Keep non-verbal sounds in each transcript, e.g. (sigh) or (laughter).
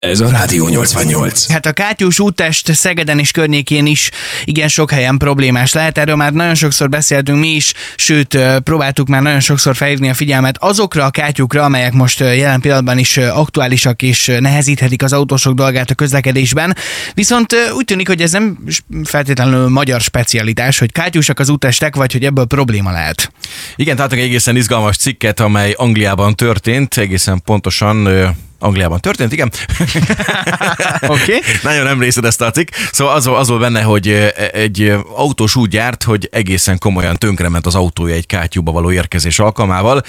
Ez a Rádió 88. Hát a kátyús úttest Szegeden és környékén is igen sok helyen problémás lehet. Erről már nagyon sokszor beszéltünk mi is, sőt próbáltuk már nagyon sokszor felhívni a figyelmet azokra a kátyúkra, amelyek most jelen pillanatban is aktuálisak és nehezíthetik az autósok dolgát a közlekedésben. Viszont úgy tűnik, hogy ez nem feltétlenül magyar specialitás, hogy kátyúsak az úttestek, vagy hogy ebből probléma lehet. Igen, tehát egy egészen izgalmas cikket, amely Angliában történt, egészen pontosan Angliában történt, igen. (laughs) Oké. Okay. Nagyon nem részed a cikk. Szóval az, az volt benne, hogy egy autós úgy járt, hogy egészen komolyan tönkrement az autója egy kátyúba való érkezés alkalmával.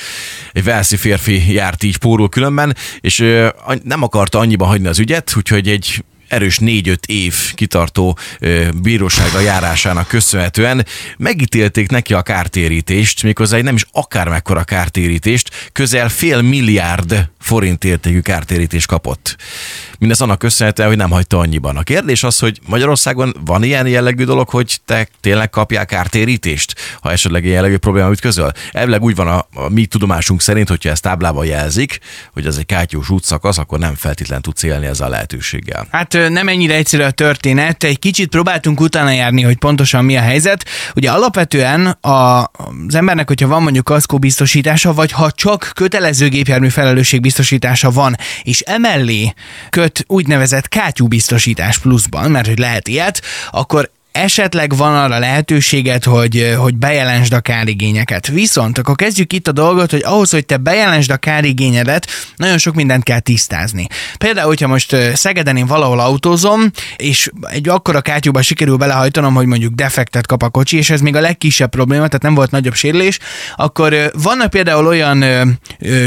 Egy velszi férfi járt így pórul különben, és nem akarta annyiba hagyni az ügyet, úgyhogy egy erős négy-öt év kitartó bírósága járásának köszönhetően megítélték neki a kártérítést, méghozzá egy nem is akármekkora kártérítést, közel fél milliárd forint értékű kártérítést kapott. Mindez annak köszönhetően, hogy nem hagyta annyiban. A kérdés az, hogy Magyarországon van ilyen jellegű dolog, hogy te tényleg kapják kártérítést, ha esetleg ilyen jellegű probléma ütközöl? Elvileg úgy van a, a mi tudomásunk szerint, hogyha ezt táblával jelzik, hogy ez egy kátyús útszakasz, akkor nem feltétlen tudsz élni ezzel a lehetőséggel. Hát nem ennyire egyszerű a történet. Egy kicsit próbáltunk utána járni, hogy pontosan mi a helyzet. Ugye alapvetően a, az embernek, hogyha van mondjuk kaszkó biztosítása, vagy ha csak kötelező gépjármű felelősség biztosítása van, és emellé köt úgynevezett kátyú biztosítás pluszban, mert hogy lehet ilyet, akkor esetleg van arra lehetőséget, hogy, hogy bejelentsd a kárigényeket. Viszont akkor kezdjük itt a dolgot, hogy ahhoz, hogy te bejelentsd a kárigényedet, nagyon sok mindent kell tisztázni. Például, hogyha most Szegeden én valahol autózom, és egy akkora kátyúba sikerül belehajtanom, hogy mondjuk defektet kap a kocsi, és ez még a legkisebb probléma, tehát nem volt nagyobb sérülés, akkor vannak például olyan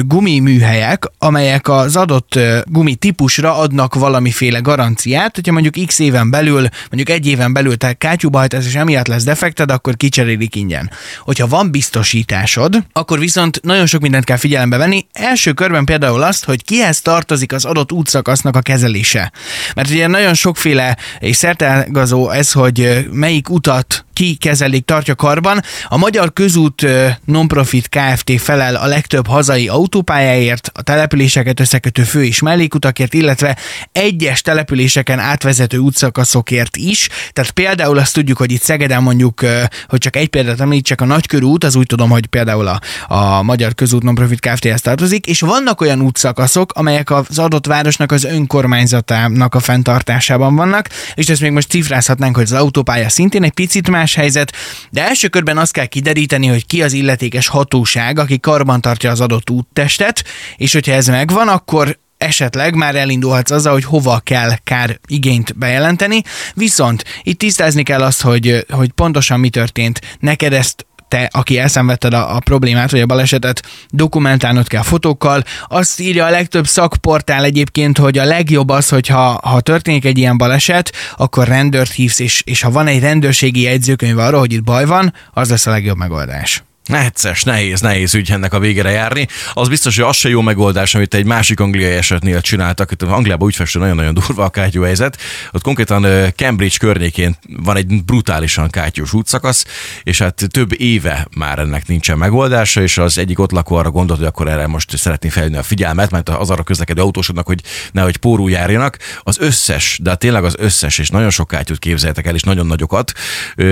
gumiműhelyek, amelyek az adott gumi típusra adnak valamiféle garanciát, hogyha mondjuk x éven belül, mondjuk egy éven belül te kátyúba hajtasz, és emiatt lesz defekted, akkor kicserélik ingyen. Hogyha van biztosításod, akkor viszont nagyon sok mindent kell figyelembe venni. Első körben például azt, hogy kihez tartozik az adott útszakasznak a kezelése. Mert ugye nagyon sokféle és szertelgazó ez, hogy melyik utat ki kezelik, tartja karban. A Magyar Közút Nonprofit Kft. felel a legtöbb hazai autópályáért, a településeket összekötő fő és mellékutakért, illetve egyes településeken átvezető útszakaszokért is. Tehát például azt tudjuk, hogy itt Szegeden mondjuk, hogy csak egy példát említsek, a Nagykörút, az úgy tudom, hogy például a, a Magyar Közút Nonprofit Kft-hez tartozik, és vannak olyan útszakaszok, amelyek az adott városnak az önkormányzatának a fenntartásában vannak, és ezt még most cifrázhatnánk, hogy az autópálya szintén egy picit más más helyzet, de első körben azt kell kideríteni, hogy ki az illetékes hatóság, aki karban tartja az adott úttestet, és hogyha ez megvan, akkor esetleg már elindulhatsz azzal, hogy hova kell kár igényt bejelenteni, viszont itt tisztázni kell azt, hogy, hogy pontosan mi történt. Neked ezt te, aki elszenvedted a, a problémát, vagy a balesetet, dokumentálnod kell fotókkal. Azt írja a legtöbb szakportál egyébként, hogy a legjobb az, hogyha ha történik egy ilyen baleset, akkor rendőrt hívsz, és, és ha van egy rendőrségi jegyzőkönyv arról, hogy itt baj van, az lesz a legjobb megoldás. Necces, nehéz, nehéz ügy ennek a végére járni. Az biztos, hogy az se jó megoldás, amit egy másik angliai esetnél csináltak. Itt Angliában úgy festő nagyon-nagyon durva a kátyú helyzet. Ott konkrétan Cambridge környékén van egy brutálisan kátyús útszakasz, és hát több éve már ennek nincsen megoldása, és az egyik ott lakó arra gondolt, hogy akkor erre most szeretné felhívni a figyelmet, mert az arra közlekedő autósoknak, hogy nehogy pórú járjanak. Az összes, de tényleg az összes, és nagyon sok kátyút képzeltek el, és nagyon nagyokat,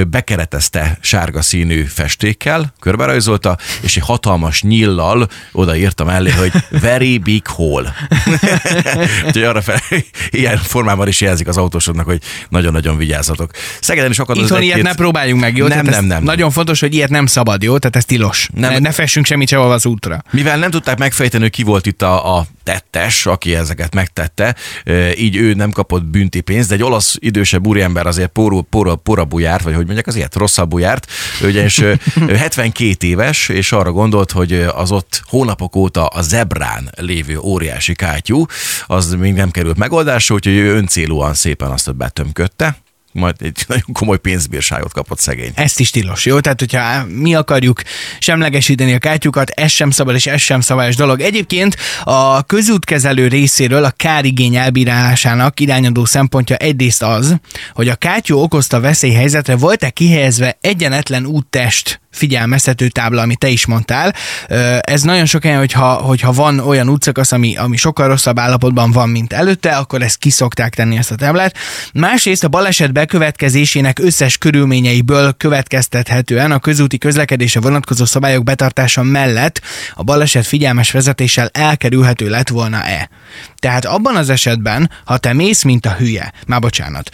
bekeretezte sárga színű festékkel, körbe berajzolta, és egy hatalmas nyillal odaírtam mellé, hogy very big hole. (laughs) Úgyhogy arra fel, ilyen formában is jelzik az autósoknak, hogy nagyon-nagyon vigyázzatok. Szegeden is akad Itthon ilyet ne próbáljunk meg, jó? Nem, nem, nem. Nagyon fontos, hogy ilyet nem szabad, jó? Tehát ez tilos. Nem. Ne, ne fessünk semmit sehol az útra. Mivel nem tudták megfejteni, hogy ki volt itt a, a tettes, aki ezeket megtette, így ő nem kapott bünti pénzt, de egy olasz idősebb úriember azért porabú járt, vagy hogy mondják, az ilyet rosszabbú járt, ugyanis (laughs) 72 éves, és arra gondolt, hogy az ott hónapok óta a zebrán lévő óriási kátyú, az még nem került megoldásra, úgyhogy ő öncélúan szépen azt betömködte, majd egy (laughs) nagyon komoly pénzbírságot kapott szegény. Ezt is tilos, jó? Tehát, hogyha mi akarjuk semlegesíteni a kátyukat, ez sem szabad, és ez sem szabályos dolog. Egyébként a közútkezelő részéről a kárigény elbírálásának irányadó szempontja egyrészt az, hogy a kátyú okozta veszélyhelyzetre volt-e kihelyezve egyenetlen úttest figyelmeztető tábla, amit te is mondtál. Ez nagyon sok helyen, hogyha, hogyha van olyan útszakasz, ami, ami sokkal rosszabb állapotban van, mint előtte, akkor ezt kiszokták tenni ezt a táblát. Másrészt a baleset bekövetkezésének összes körülményeiből következtethetően a közúti közlekedése vonatkozó szabályok betartása mellett a baleset figyelmes vezetéssel elkerülhető lett volna-e. Tehát abban az esetben, ha te mész, mint a hülye, már bocsánat,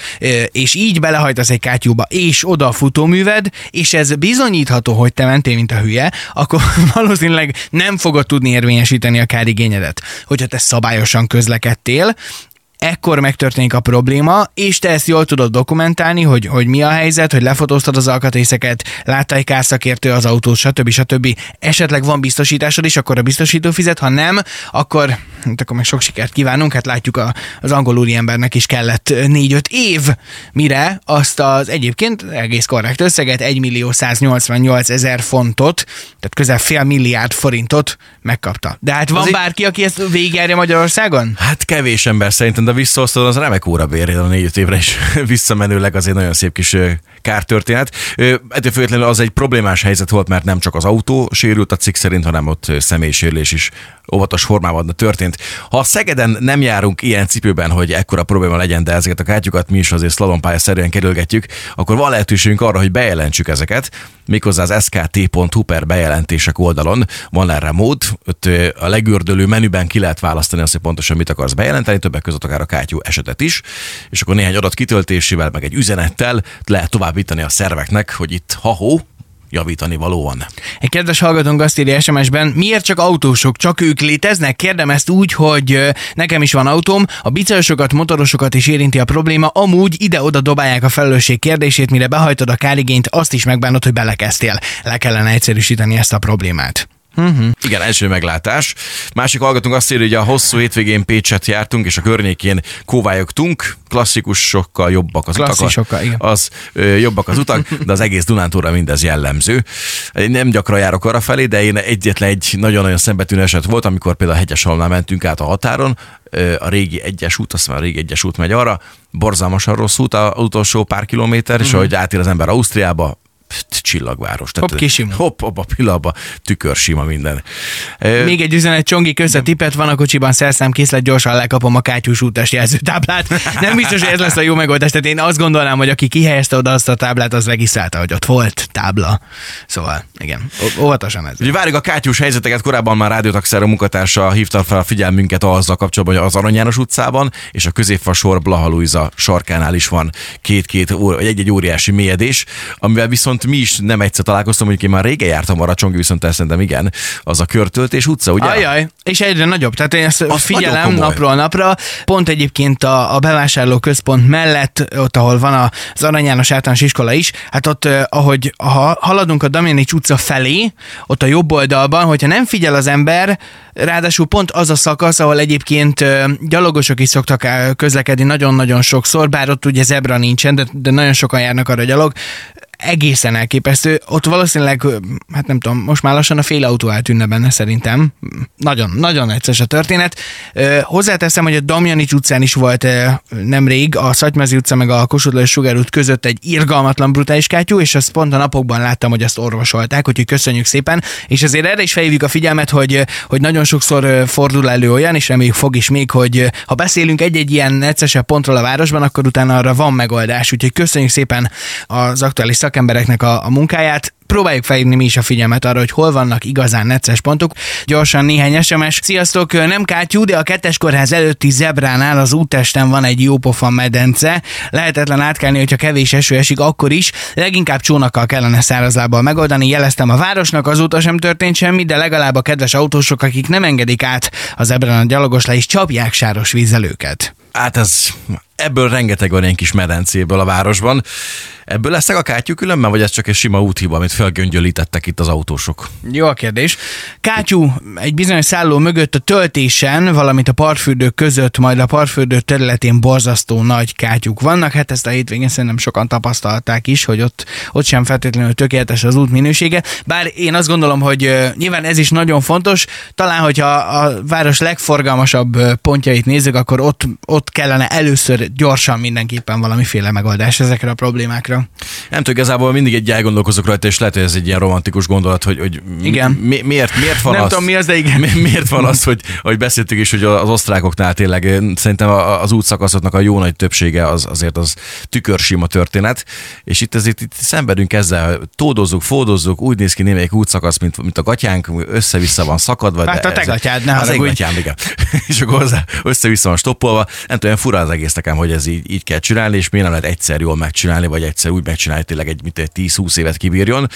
és így belehajtasz egy kátyúba, és oda a futóműved, és ez bizonyítható, hogy te mentél, mint a hülye, akkor (laughs) valószínűleg nem fogod tudni érvényesíteni a kárigényedet. Hogyha te szabályosan közlekedtél, ekkor megtörténik a probléma, és te ezt jól tudod dokumentálni, hogy, hogy mi a helyzet, hogy lefotóztad az alkatrészeket, látta egy kárszakértő az autót, stb. stb. Esetleg van biztosításod is, akkor a biztosító fizet, ha nem, akkor, hát akkor meg sok sikert kívánunk, hát látjuk a, az angol embernek is kellett 4-5 év, mire azt az egyébként egész korrekt összeget, 1 millió 188 ezer fontot, tehát közel fél milliárd forintot megkapta. De hát van Azért... bárki, aki ezt végigjárja Magyarországon? Hát kevés ember szerintem de visszahoztad, az remek óra bér, a négy évre is (laughs) visszamenőleg azért nagyon szép kis kártörténet. Ettől függetlenül az egy problémás helyzet volt, mert nem csak az autó sérült a cikk szerint, hanem ott személysérülés is óvatos formában történt. Ha Szegeden nem járunk ilyen cipőben, hogy ekkora probléma legyen, de ezeket a kártyukat mi is azért szlalompálya szerűen kerülgetjük, akkor van lehetőségünk arra, hogy bejelentsük ezeket, méghozzá az skt.hu per bejelentések oldalon. Van erre mód, ott a legürdölő menüben ki lehet választani azt, hogy pontosan mit akarsz bejelenteni, többek között akár a kátyú esetet is, és akkor néhány adat kitöltésével, meg egy üzenettel lehet továbbítani a szerveknek, hogy itt ha-hó, javítani való. Egy kedves hallgatónk azt írja SMS-ben, miért csak autósok, csak ők léteznek? Kérdem ezt úgy, hogy nekem is van autóm, a bicajsokat, motorosokat is érinti a probléma, amúgy ide-oda dobálják a felelősség kérdését, mire behajtod a kárigényt, azt is megbánod, hogy belekezdtél. Le kellene egyszerűsíteni ezt a problémát. Uh-huh. Igen, első meglátás. Másik hallgatunk azt írja, hogy a hosszú hétvégén Pécset jártunk, és a környékén kóvályogtunk. Klasszikusokkal jobbak az utak. igen. Az ö, jobbak az utak, de az egész Dunántúra mindez jellemző. Én nem gyakran járok arra felé, de én egyetlen egy nagyon-nagyon szembetűnő eset volt, amikor például a Hegyeshalmán mentünk át a határon, a régi egyes út, azt mondja, a régi egyes út megy arra, borzalmasan rossz út az utolsó pár kilométer, uh-huh. és mhm. ahogy átér az ember Ausztriába, csillagváros. Tehát, hopp, kisima. Hopp, abba a pillanatban tükör sima minden. Még egy üzenet, Csongi, köszön tipet van a kocsiban, szerszám készlet, gyorsan lekapom a kátyús utas jelzőtáblát. (laughs) Nem biztos, hogy ez lesz a jó megoldás. Tehát én azt gondolnám, hogy aki kihelyezte oda azt a táblát, az regisztrálta, hogy ott volt tábla. Szóval, igen, óvatosan ez. Ugye várjuk a kátyús helyzeteket, korábban már Rádiótaxára munkatársa hívta fel a figyelmünket azzal kapcsolatban, hogy az Arany János utcában és a középfasor Blaha Luisa sarkánál is van két-két, egy-egy óriási mélyedés, amivel viszont viszont mi is nem egyszer találkoztam, hogy én már régen jártam arra, Csongi viszont ezt szerintem igen, az a körtöltés utca, ugye? Ajaj, és egyre nagyobb. Tehát én ezt Azt figyelem napról napra. Pont egyébként a, a bevásárló központ mellett, ott, ahol van az Arany János általános iskola is, hát ott, ahogy ha haladunk a Damjanics utca felé, ott a jobb oldalban, hogyha nem figyel az ember, ráadásul pont az a szakasz, ahol egyébként gyalogosok is szoktak közlekedni nagyon-nagyon sokszor, bár ott ugye zebra nincsen, de, de nagyon sokan járnak arra gyalog, egészen elképesztő. Ott valószínűleg, hát nem tudom, most már lassan a fél autó eltűnne benne szerintem. Nagyon, nagyon egyszer a történet. Hozzáteszem, hogy a Damjanics utcán is volt nemrég a Szatymezi utca meg a Kossuth Sugár út között egy irgalmatlan brutális kátyú, és azt pont a napokban láttam, hogy azt orvosolták, úgyhogy köszönjük szépen. És azért erre is felhívjuk a figyelmet, hogy, hogy nagyon sokszor fordul elő olyan, és reméljük fog is még, hogy ha beszélünk egy-egy ilyen neccesebb pontról a városban, akkor utána arra van megoldás. Úgyhogy köszönjük szépen az aktuális szakembereknek a, a munkáját próbáljuk felhívni mi is a figyelmet arra, hogy hol vannak igazán necces pontok. Gyorsan néhány SMS. Sziasztok, nem kátyú, de a kettes kórház előtti zebránál az útesten van egy jópofa medence. Lehetetlen átkelni, hogyha kevés eső esik, akkor is. Leginkább csónakkal kellene szárazlábbal megoldani. Jeleztem a városnak, azóta sem történt semmi, de legalább a kedves autósok, akik nem engedik át a zebrán a gyalogos le is csapják sáros vízelőket. Hát ez ebből rengeteg van ilyen kis medencéből a városban. Ebből lesznek a kátyú különben, vagy ez csak egy sima úthiba, amit felgöngyölítettek itt az autósok? Jó a kérdés. Kátyú egy bizonyos szálló mögött a töltésen, valamint a partfürdők között, majd a partfürdő területén borzasztó nagy kátyúk vannak. Hát ezt a hétvégén szerintem sokan tapasztalták is, hogy ott, ott sem feltétlenül tökéletes az út minősége. Bár én azt gondolom, hogy nyilván ez is nagyon fontos. Talán, hogyha a város legforgalmasabb pontjait nézzük, akkor ott ott kellene először gyorsan mindenképpen valamiféle megoldás ezekre a problémákra. Nem tudom, igazából mindig egy elgondolkozok rajta, és lehet, hogy ez egy ilyen romantikus gondolat, hogy, hogy Igen. Mi, miért, miért van Nem az, tudom mi az, de igen. mi- miért van az, hogy, hogy beszéltük is, hogy az osztrákoknál tényleg szerintem az útszakaszoknak a jó nagy többsége az azért az tükörsima történet, és itt ezért itt szenvedünk ezzel, tódozzuk, fódozzuk, úgy néz ki némelyik útszakasz, mint, mint a gatyánk, össze-vissza van szakadva. Hát de a te gatyád, ne Az én gatyám, igen. (laughs) és akkor hozzá össze-vissza van stoppolva. Nem tudom, fura az egész nekem, hogy ez így, így kell csinálni, és miért nem lehet egyszer jól megcsinálni, vagy egyszer úgy megcsinálni, tényleg egy, mint egy 10-20 évet kibírjon,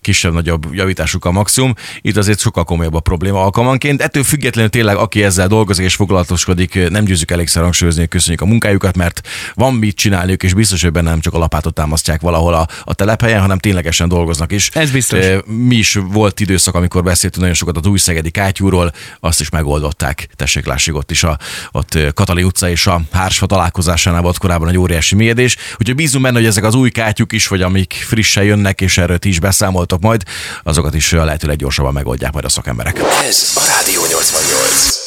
kisebb-nagyobb javításuk a maximum. Itt azért sokkal komolyabb a probléma alkalmanként. Ettől függetlenül tényleg, aki ezzel dolgozik és foglalatoskodik, nem győzzük elégszer hangsúlyozni, hogy köszönjük a munkájukat, mert van mit csinálniuk, és biztos, hogy benne nem csak a lapátot támasztják valahol a, a telephelyen, hanem ténylegesen dolgoznak is. Ez biztos. Eh, Mi is volt időszak, amikor beszéltünk nagyon sokat az új szegedi kátyúról, azt is megoldották. Tessék, lássuk ott is a ott eh, Katali utca és a Hársfa találkozásánál volt korábban egy óriási mélyedés. Úgyhogy bízunk benne, hogy ezek az új kátyúk is, vagy amik frissen jönnek, és erről ti is beszámoltok majd, azokat is a lehető leggyorsabban megoldják majd a szakemberek. Ez a Rádió 88.